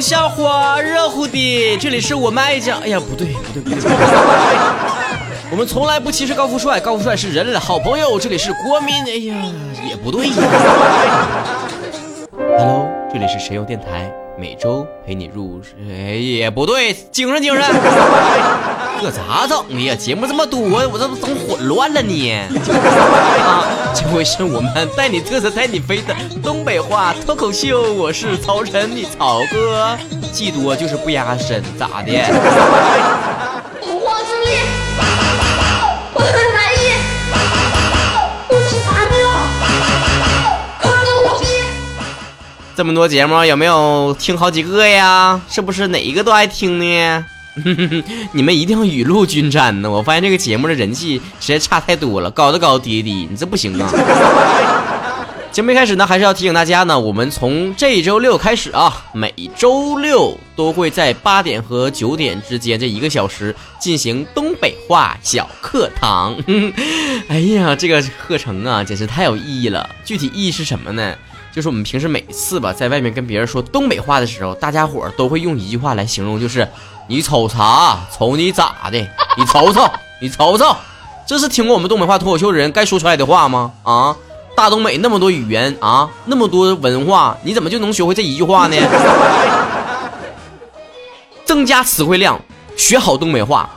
冷笑话，热乎的。这里是我们爱讲，哎呀，不对，不对，不对。我们从来不歧视高富帅，高富帅是人类的好朋友。这里是国民，哎呀，也不对呀。Hello，这里是神游电台，每周陪你入睡，也不对，精神精神。这咋整的呀？节目这么多，我这都整混乱了呢。啊，这回是我们带你嘚瑟带你飞的东北话脱口秀，我是曹晨你曹哥，技多就是不压身，咋的？这么多节目有没有听好几个呀？是不是哪一个都爱听呢？你们一定要雨露均沾呢！我发现这个节目的人气实在差太多了，高的高，低的低，你这不行啊！节目一开始呢，还是要提醒大家呢，我们从这周六开始啊，每周六都会在八点和九点之间这一个小时进行东北话小课堂。哎呀，这个课程啊，简直太有意义了！具体意义是什么呢？就是我们平时每次吧，在外面跟别人说东北话的时候，大家伙儿都会用一句话来形容，就是你瞅啥？瞅你咋的？你瞅瞅，你瞅瞅，这是听过我们东北话脱口秀的人该说出来的话吗？啊，大东北那么多语言啊，那么多文化，你怎么就能学会这一句话呢？增加词汇量，学好东北话。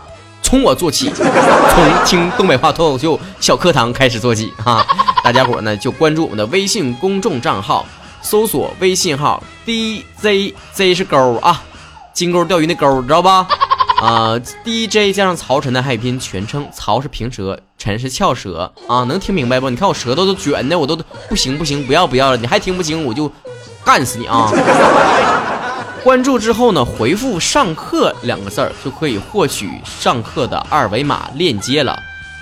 从我做起，从听东北话脱口秀小课堂开始做起哈！大家伙呢就关注我们的微信公众账号，搜索微信号 DZZ 是勾啊，金钩钓鱼那钩，知道吧？啊，DJ 加上曹晨的汉语拼音全称，曹是平舌，晨是翘舌啊，能听明白不？你看我舌头都卷的，我都不行不行，不要不要了，你还听不清我就干死你啊！关注之后呢，回复“上课”两个字儿就可以获取上课的二维码链接了。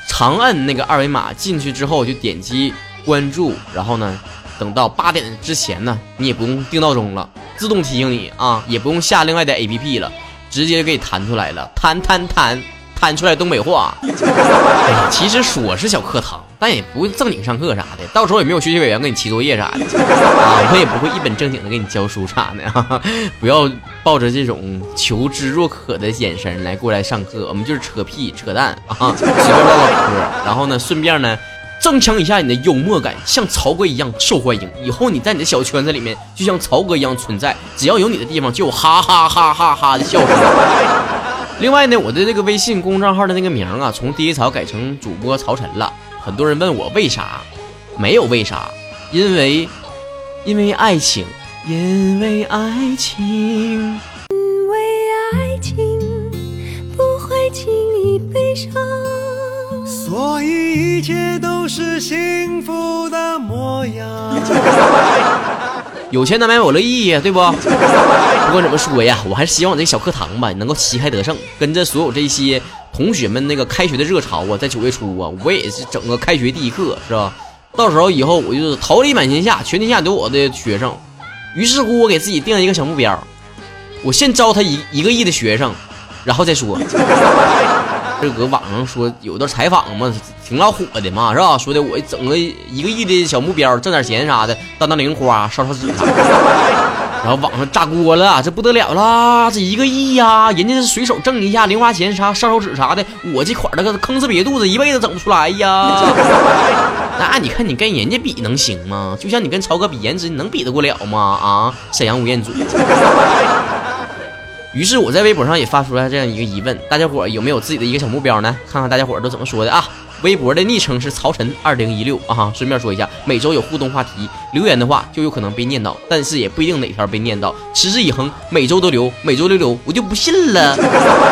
长按那个二维码进去之后，就点击关注，然后呢，等到八点之前呢，你也不用定闹钟了，自动提醒你啊，也不用下另外的 APP 了，直接就给你弹出来了，弹弹弹。弹出来东北话，其实说是小课堂，但也不会正经上课啥的。到时候也没有学习委员给你提作业啥的啊，我也不会一本正经的给你教书啥的。不要抱着这种求知若渴的眼神来过来上课，我们就是扯屁扯淡啊，随便唠唠嗑。然后呢，顺便呢，增强一下你的幽默感，像曹哥一样受欢迎。以后你在你的小圈子里面，就像曹哥一样存在，只要有你的地方，就有哈哈哈哈哈的笑声。另外呢，我的这个微信公众号的那个名啊，从第一草改成主播曹晨了。很多人问我为啥，没有为啥，因为，因为爱情，因为爱情，因为爱情不会轻易悲伤，所以一切都是幸福的模样。有钱难买我乐意呀，对不？不管怎么说呀，我还是希望这个小课堂吧能够旗开得胜，跟着所有这些同学们那个开学的热潮啊，在九月初啊，我也是整个开学第一课，是吧？到时候以后我就是桃李满天下，全天下都我的学生。于是乎，我给自己定了一个小目标，我先招他一一个亿的学生，然后再说。这搁网上说有段采访嘛，挺老火的嘛，是吧？说的我整个一个亿的小目标，挣点钱啥的，当当零花，烧烧纸啥。然后网上炸锅了，这不得了啦！这一个亿呀，人家是随手挣一下零花钱，啥烧手纸啥的，我这块那个坑死瘪肚子，一辈子整不出来呀。那你看你跟人家比能行吗？就像你跟曹哥比颜值，你能比得过了吗？啊，沈阳吴彦祖。于是我在微博上也发出来这样一个疑问：大家伙有没有自己的一个小目标呢？看看大家伙都怎么说的啊！微博的昵称是曹晨二零一六啊。顺便说一下，每周有互动话题，留言的话就有可能被念到，但是也不一定哪条被念到。持之以恒，每周都留，每周都留，我就不信了，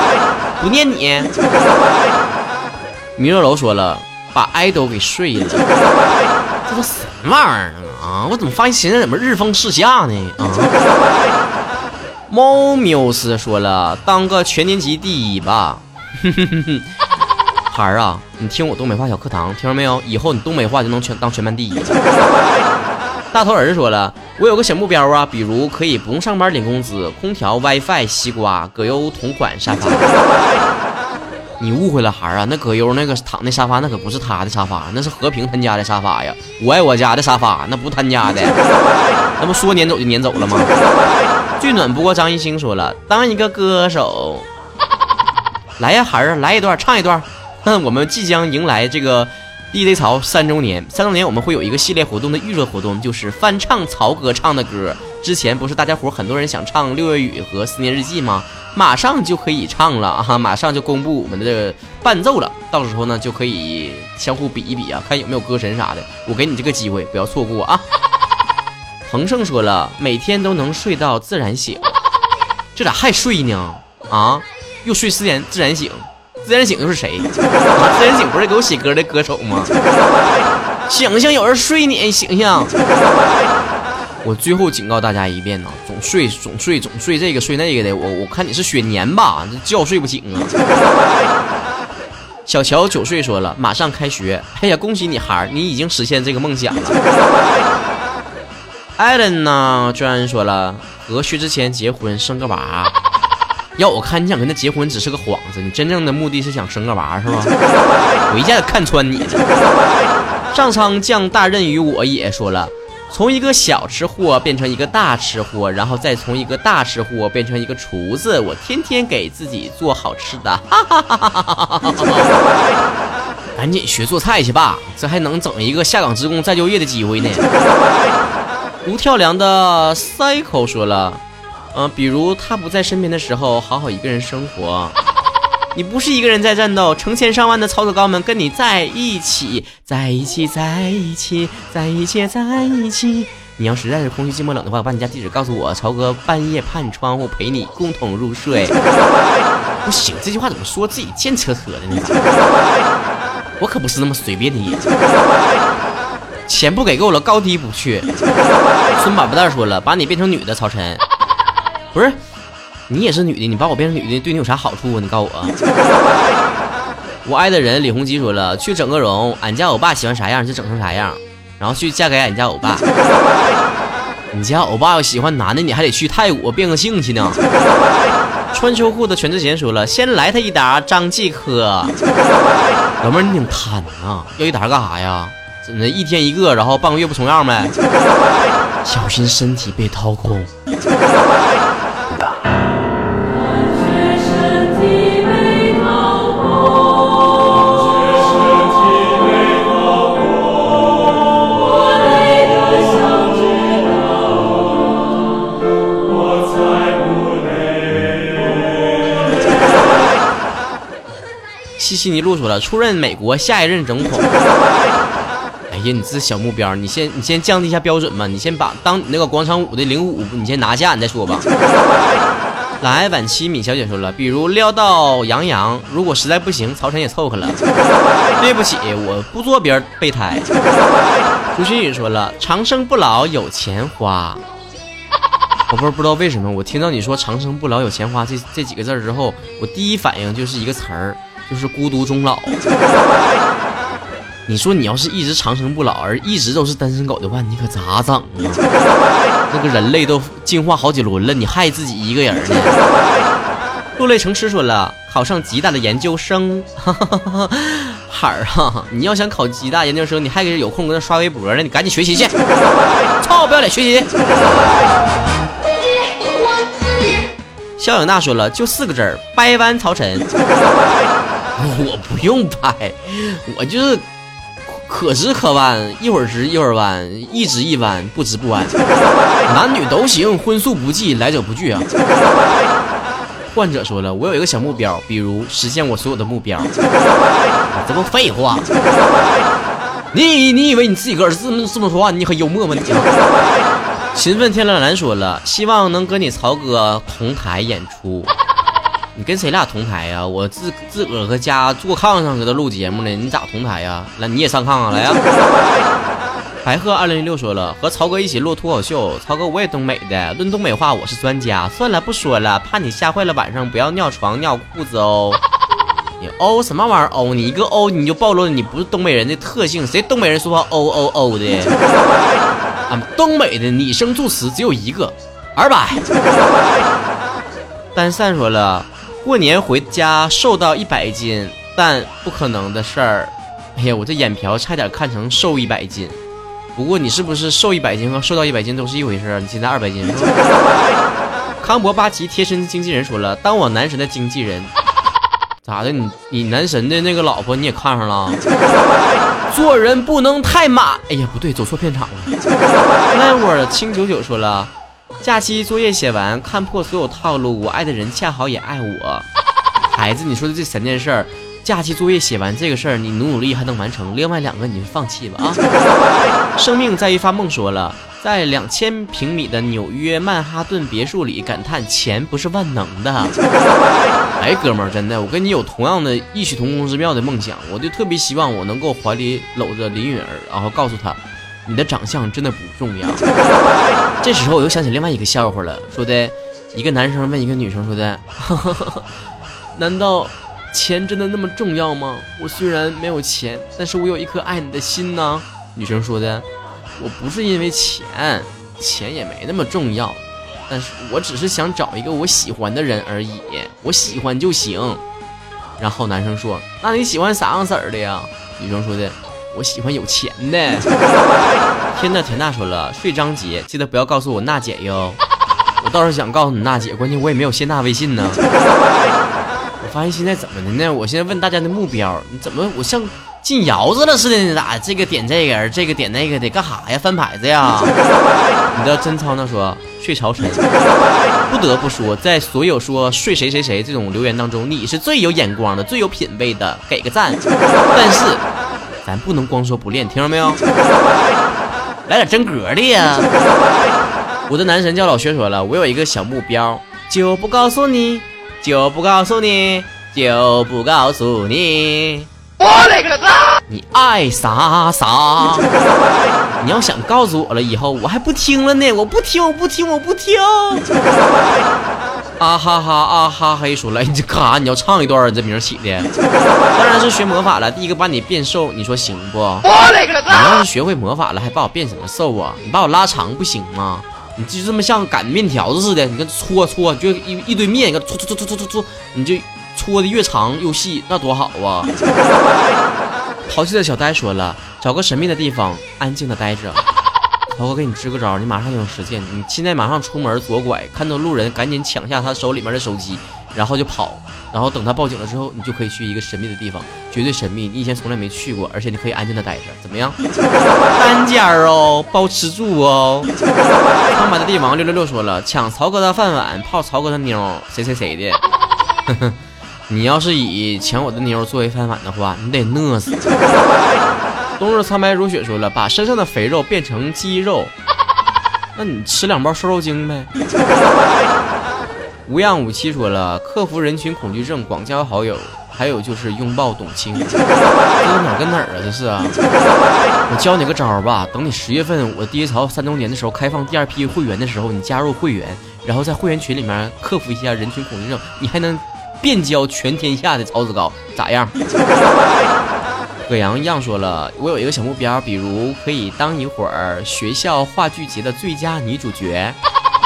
不念你。米热楼说了，把爱豆给睡了，这都什么玩意儿啊？我怎么发现现在怎么日风四下呢？啊！猫缪斯说了：“当个全年级第一吧，孩儿啊，你听我东北话小课堂，听着没有？以后你东北话就能全当全班第一。”大头儿子说了：“我有个小目标啊，比如可以不用上班领工资，空调、WiFi、西瓜葛优同款沙发。”你误会了，孩儿啊，那葛优那个躺那沙发，那可不是他的沙发，那是和平他家的沙发呀。我爱我家的沙发，那不是他家的，那不说撵走就撵走了吗？最暖不过张艺兴说了，当一个歌手，来呀，孩儿，来一段，唱一段。那，我们即将迎来这个 DJ 曹三周年，三周年我们会有一个系列活动的预热活动，就是翻唱曹哥唱的歌。之前不是大家伙很多人想唱《六月雨》和《思念日记》吗？马上就可以唱了啊！马上就公布我们的伴奏了，到时候呢就可以相互比一比啊，看有没有歌神啥的。我给你这个机会，不要错过啊！恒盛说了，每天都能睡到自然醒，这咋还睡呢？啊，又睡自然自然醒，自然醒又是谁？自然醒不是给我写歌的歌手吗？醒醒，有人睡你，醒醒！我最后警告大家一遍呢，总睡总睡总睡这个睡那个的，我我看你是雪年吧，这觉睡不醒啊。小乔九岁说了，马上开学，哎呀，恭喜你孩儿，你已经实现这个梦想了。艾伦呢，居然说了和薛之谦结婚生个娃，要我看你想跟他结婚只是个幌子，你真正的目的是想生个娃是吧？我一下子看穿你了。上苍降大任于我也说了。从一个小吃货变成一个大吃货，然后再从一个大吃货变成一个厨子，我天天给自己做好吃的，哈哈哈赶紧学做菜去吧，这还能整一个下岗职工再就业的机会呢。吴跳梁的 cycle 说了，嗯，比如他不在身边的时候，好好一个人生活。你不是一个人在战斗，成千上万的操作高们跟你在一起，在一起，在一起，在一起，在一起。你要实在是空虚寂寞冷的话，把你家地址告诉我，曹哥半夜盼窗户陪你共同入睡。不行，这句话怎么说自己贱扯扯的呢？我可不是那么随便的人。钱不给够了，高低不去。孙宝宝蛋说了，把你变成女的，曹晨，不是。你也是女的，你把我变成女的，对你有啥好处啊？你告诉我。我爱的人李弘基说了，去整个容，俺家欧巴喜欢啥样就整成啥样，然后去嫁给俺家欧巴。你家欧巴要喜欢男的，你还得去泰国变个性去呢。穿秋裤的全智贤说了，先来他一打张继科。老妹儿你挺贪啊，要一打干啥呀？怎的一天一个，然后半个月不重样呗？小心身体被掏空。西西尼路说了，出任美国下一任总统。哎呀，你这小目标，你先你先降低一下标准吧，你先把当你那个广场舞的领舞，你先拿下，你再说吧。来，晚期米小姐说了，比如撩到杨洋，如果实在不行，曹晨也凑合了。对不起，我不做别人备胎。朱新宇说了，长生不老有钱花。我不是不知道为什么，我听到你说长生不老有钱花这这几个字之后，我第一反应就是一个词儿。就是孤独终老。你说你要是一直长生不老，而一直都是单身狗的话，你可咋整啊？那个人类都进化好几轮了，你害自己一个人呢？落泪成痴说了，考上吉大的研究生，孩儿哈，你要想考吉大研究生，你还有空搁那刷微博呢，你赶紧学习去，操不要脸学习去。肖永娜说了，就四个字儿，掰弯曹晨。我不用拍，我就是可直可弯，一会儿直一会儿弯，一直一弯，不直不弯，男女都行，荤素不忌，来者不拒啊。患者说了，我有一个小目标，比如实现我所有的目标。这不废话？你你以为你自己个儿这么这么说话，你很幽默吗？你？勤奋天蓝蓝说了，希望能跟你曹哥同台演出。你跟谁俩同台呀？我自自个儿搁家坐炕上搁这录节目呢，你咋同台呀？来，你也上炕上来呀！白鹤二零零六说了，和曹哥一起录脱口秀。曹哥，我也东北的，论东北话我是专家。算了，不说了，怕你吓坏了，晚上不要尿床尿裤子哦。你哦什么玩意儿哦？你一个哦你就暴露了你不是东北人的特性。谁东北人说话哦哦哦的？俺东北的拟声助词只有一个，二百。单善说了。过年回家瘦到一百斤，但不可能的事儿。哎呀，我这眼瓢差点看成瘦一百斤。不过你是不是瘦一百斤和瘦到一百斤都是一回事儿？你现在二百斤是吧？康博巴奇贴身经纪人说了，当我男神的经纪人，咋的？你你男神的那个老婆你也看上了？做人不能太马。哎呀，不对，走错片场了。那会儿青九九说了，假期作业写完，看破所有套路，我爱的人恰好也爱我。孩子，你说的这三件事儿，假期作业写完这个事儿，你努努力还能完成，另外两个你就放弃吧啊！生命在于发梦说了，在两千平米的纽约曼哈顿别墅里感叹钱不是万能的。哎，哥们儿，真的，我跟你有同样的异曲同工之妙的梦想，我就特别希望我能够怀里搂着林允儿，然后告诉她，你的长相真的不重要。这时候我又想起另外一个笑话了，说的一个男生问一个女生说的，难道钱真的那么重要吗？我虽然没有钱，但是我有一颗爱你的心呢。女生说的，我不是因为钱，钱也没那么重要，但是我只是想找一个我喜欢的人而已，我喜欢就行。然后男生说，那你喜欢啥样色儿的呀？女生说的，我喜欢有钱的。天呐，田娜说了，睡张杰，记得不要告诉我娜姐哟。我倒是想告诉你娜姐，关键我也没有谢娜微信呢。我发现现在怎么的呢？我现在问大家的目标，你怎么我像进窑子了似的？你咋这个点这个人，这个点那个的，干哈呀？翻牌子呀？你知道真操那说睡朝晨，不得不说，在所有说睡谁谁谁这种留言当中，你是最有眼光的，最有品位的，给个赞。但是咱不能光说不练，听着没有？来点真格的呀！我的男神叫老薛说了，我有一个小目标，就不告诉你，就不告诉你，就不告诉你。我勒个擦！你爱啥啥？你要想告诉我了，以后我还不听了呢，我不听，我不听，我不听。啊哈哈啊哈嘿说了，你这干啥？你要唱一段？你这名起的，当然是学魔法了。第一个把你变瘦，你说行不？我勒个擦！你要是学会魔法了，还把我变什么瘦啊？你把我拉长不行吗？你就这么像擀面条子似的，你跟搓搓，就一一堆面，你看搓搓搓搓搓搓，你就搓的越长又细，那多好啊！淘气的小呆说了，找个神秘的地方，安静的待着。涛哥给你支个招，你马上就能实现。你现在马上出门左拐，看到路人赶紧抢下他手里面的手机，然后就跑。然后等他报警了之后，你就可以去一个神秘的地方，绝对神秘，你以前从来没去过，而且你可以安静的待着，怎么样？单间哦，包吃住哦。苍白的帝王六六六说了，抢曹哥的饭碗，泡曹哥的妞，谁谁谁的？你要是以抢我的妞作为饭碗的话，你得饿死。冬日苍白如雪说了，把身上的肥肉变成肌肉，那你吃两包瘦肉精呗。无恙五七说了，克服人群恐惧症，广交好友，还有就是拥抱董卿。这是哪跟哪儿啊？这是啊！我教你个招儿吧，等你十月份我第一槽三周年的时候开放第二批会员的时候，你加入会员，然后在会员群里面克服一下人群恐惧症，你还能遍教全天下的曹子高，咋样？葛阳样说了，我有一个小目标，比如可以当一会儿学校话剧节的最佳女主角。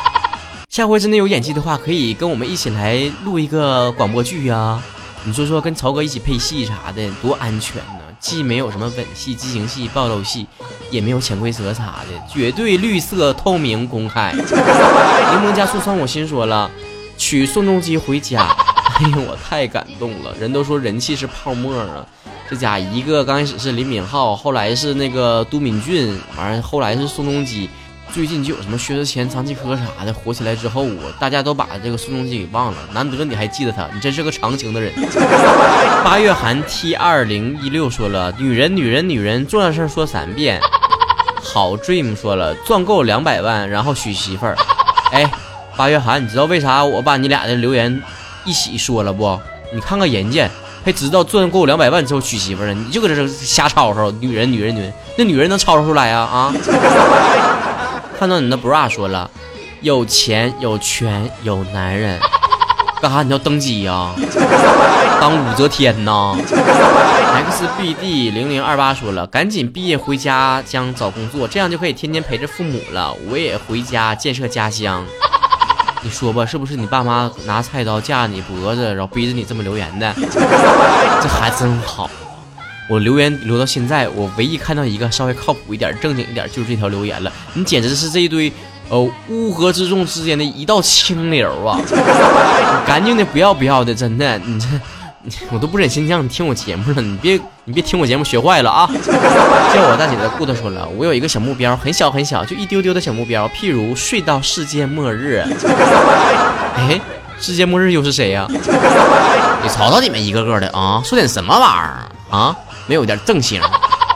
下回真的有演技的话，可以跟我们一起来录一个广播剧呀。你说说，跟曹哥一起配戏啥的，多安全呢？既没有什么吻戏、激情戏、暴露戏，也没有潜规则啥的，绝对绿色、透明、公开。柠檬加醋酸，我心说了，娶宋仲基回家。哎呦，我太感动了！人都说人气是泡沫啊。这家一个刚开始是李敏镐，后来是那个都敏俊，完了后来是宋仲基，最近就有什么薛之谦、张继科啥的火起来之后，我大家都把这个宋仲基给忘了，难得你还记得他，你真是个长情的人。八月寒 T 二零一六说了，女人女人女人，重要事说三遍。好 Dream 说了，赚够两百万然后娶媳妇儿。哎，八月寒，你知道为啥我把你俩的留言一起说了不？你看看人家。还知道赚够两百万之后娶媳妇儿呢？你就搁这瞎吵吵，女人女人女人，那女人能吵吵出来啊啊！看到你的 bra 说了，有钱有权有男人，干啥你要登基呀？当武则天呐？xbd 零零二八说了，赶紧毕业回家将找工作，这样就可以天天陪着父母了。我也回家建设家乡。你说吧，是不是你爸妈拿菜刀架你脖子，然后逼着你这么留言的？这还真好。我留言留到现在，我唯一看到一个稍微靠谱一点、正经一点，就是这条留言了。你简直是这一堆，呃，乌合之众之间的一道清流啊！干净的不要不要的，真的，你这，我都不忍心让你听我节目了。你别，你别听我节目学坏了啊！叫我大姐的顾他说了，我有一个小目标，很小很小，就一丢丢的小目标，譬如睡到世界末日。哎，世界末日又是谁呀？你瞅瞅你们一个个的啊，说点什么玩意儿啊？没有点正形，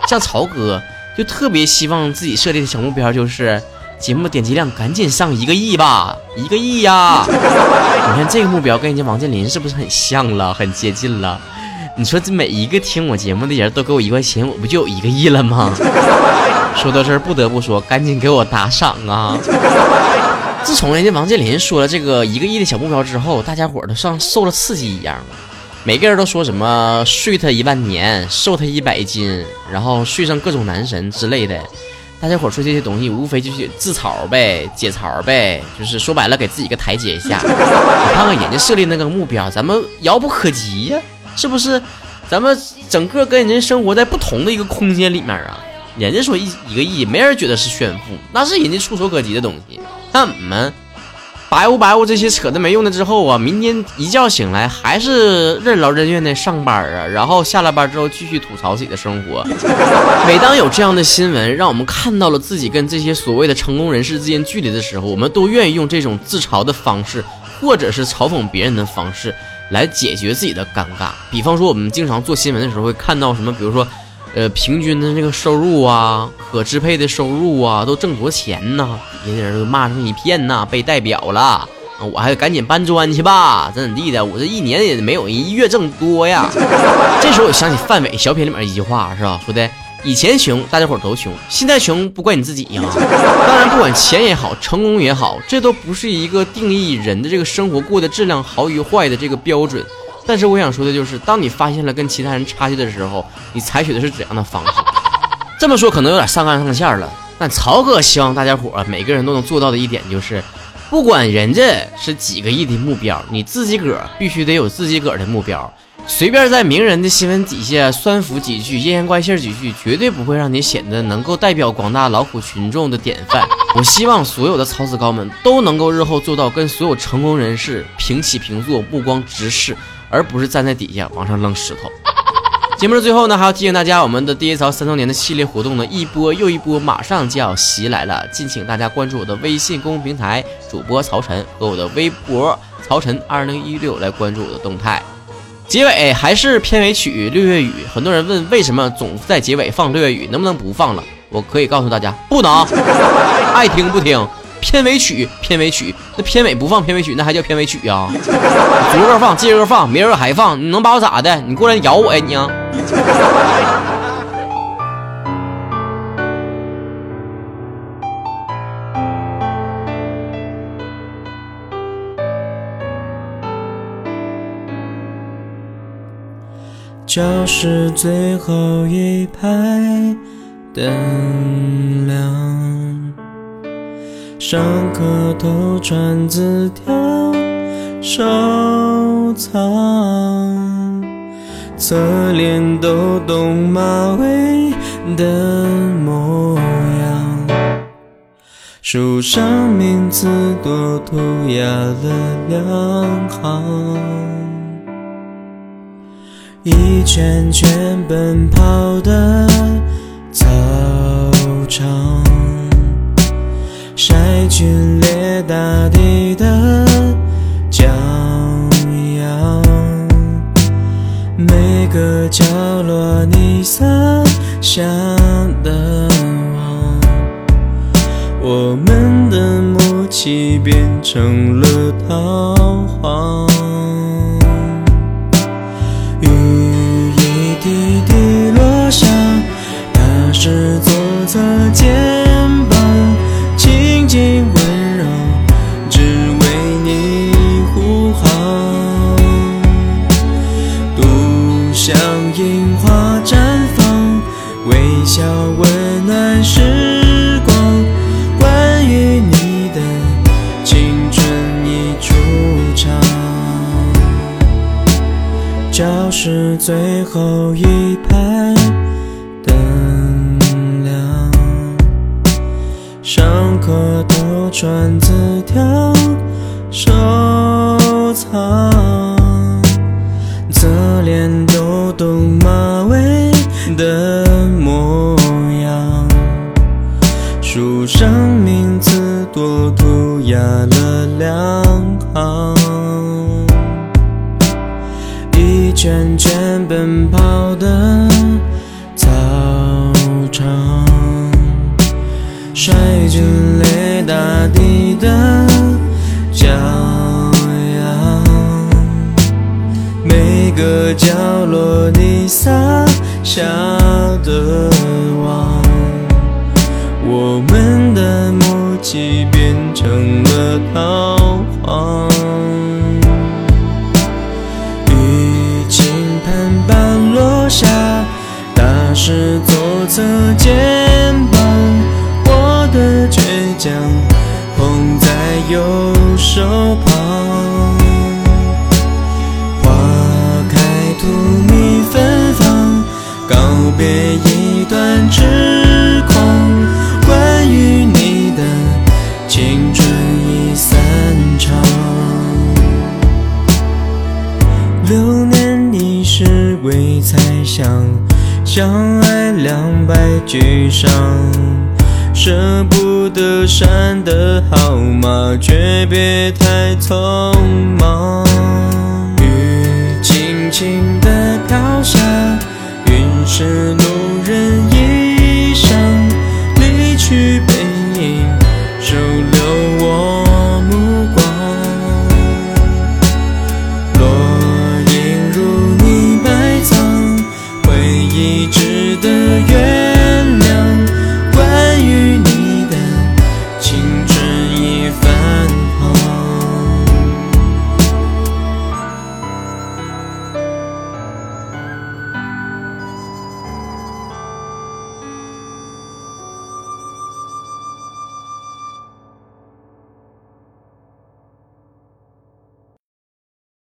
像曹哥就特别希望自己设立的小目标就是节目点击量赶紧上一个亿吧，一个亿呀！你看这个目标跟人家王健林是不是很像了，很接近了？你说这每一个听我节目的人都给我一块钱，我不就有一个亿了吗？说到这儿不得不说，赶紧给我打赏啊！自从人家王健林说了这个一个亿的小目标之后，大家伙都像受了刺激一样。每个人都说什么睡他一万年，瘦他一百斤，然后睡上各种男神之类的。大家伙说这些东西，无非就是自嘲呗，解嘲呗，就是说白了，给自己一个台阶下。你看看人家设立那个目标，咱们遥不可及呀，是不是？咱们整个跟人家生活在不同的一个空间里面啊。人家说一一个亿，没人觉得是炫富，那是人家触手可及的东西。那我们。白乎白乎这些扯的没用的之后啊，明天一觉醒来还是任劳任怨的上班啊，然后下了班之后继续吐槽自己的生活。每当有这样的新闻让我们看到了自己跟这些所谓的成功人士之间距离的时候，我们都愿意用这种自嘲的方式，或者是嘲讽别人的方式来解决自己的尴尬。比方说，我们经常做新闻的时候会看到什么，比如说。呃，平均的这个收入啊，可支配的收入啊，都挣多少钱呢？底下人都骂上一片呐，被代表了，我还得赶紧搬砖去吧，怎怎地的？我这一年也没有一月挣多呀。这时候我想起范伟小品里面一句话，是吧？说的以前穷，大家伙都穷，现在穷不怪你自己呀。当然，不管钱也好，成功也好，这都不是一个定义人的这个生活过的质量好与坏的这个标准。但是我想说的就是，当你发现了跟其他人差距的时候，你采取的是怎样的方式？这么说可能有点上纲上线了，但曹哥希望大家伙每个人都能做到的一点就是，不管人家是几个亿的目标，你自己个儿必须得有自己个儿的目标。随便在名人的新闻底下酸腐几句、阴阳怪气几句，绝对不会让你显得能够代表广大劳苦群众的典范。我希望所有的曹子高们都能够日后做到跟所有成功人士平起平坐、目光直视。而不是站在底下往上扔石头。节目的最后呢，还要提醒大家，我们的第一槽三周年的系列活动呢，一波又一波，马上就要袭来了。敬请大家关注我的微信公众平台主播曹晨和我的微博曹晨二零一六来关注我的动态。结尾还是片尾曲《六月雨》，很多人问为什么总在结尾放《六月雨》，能不能不放了？我可以告诉大家，不能，爱听不听。片尾曲，片尾曲，那片尾不放片尾曲，那还叫片尾曲呀？昨个放，今个放，明儿还放，你能把我咋的？你过来咬我呀你！教室最后一排灯亮。上课偷传字条收藏，侧脸抖动马尾的模样，书上名字多涂鸦了两行，一圈圈奔跑的下的网，我们的默契变成了逃多涂鸦了两行。一圈圈奔跑的操场，摔进泪大地的骄阳。每个角落你撒下的成了逃荒。雨倾盆般落下，打湿左侧肩膀，我的倔强捧在右手旁。花开荼蘼芬芳，告别一段痴两败俱伤，舍不得删的号码，诀别太匆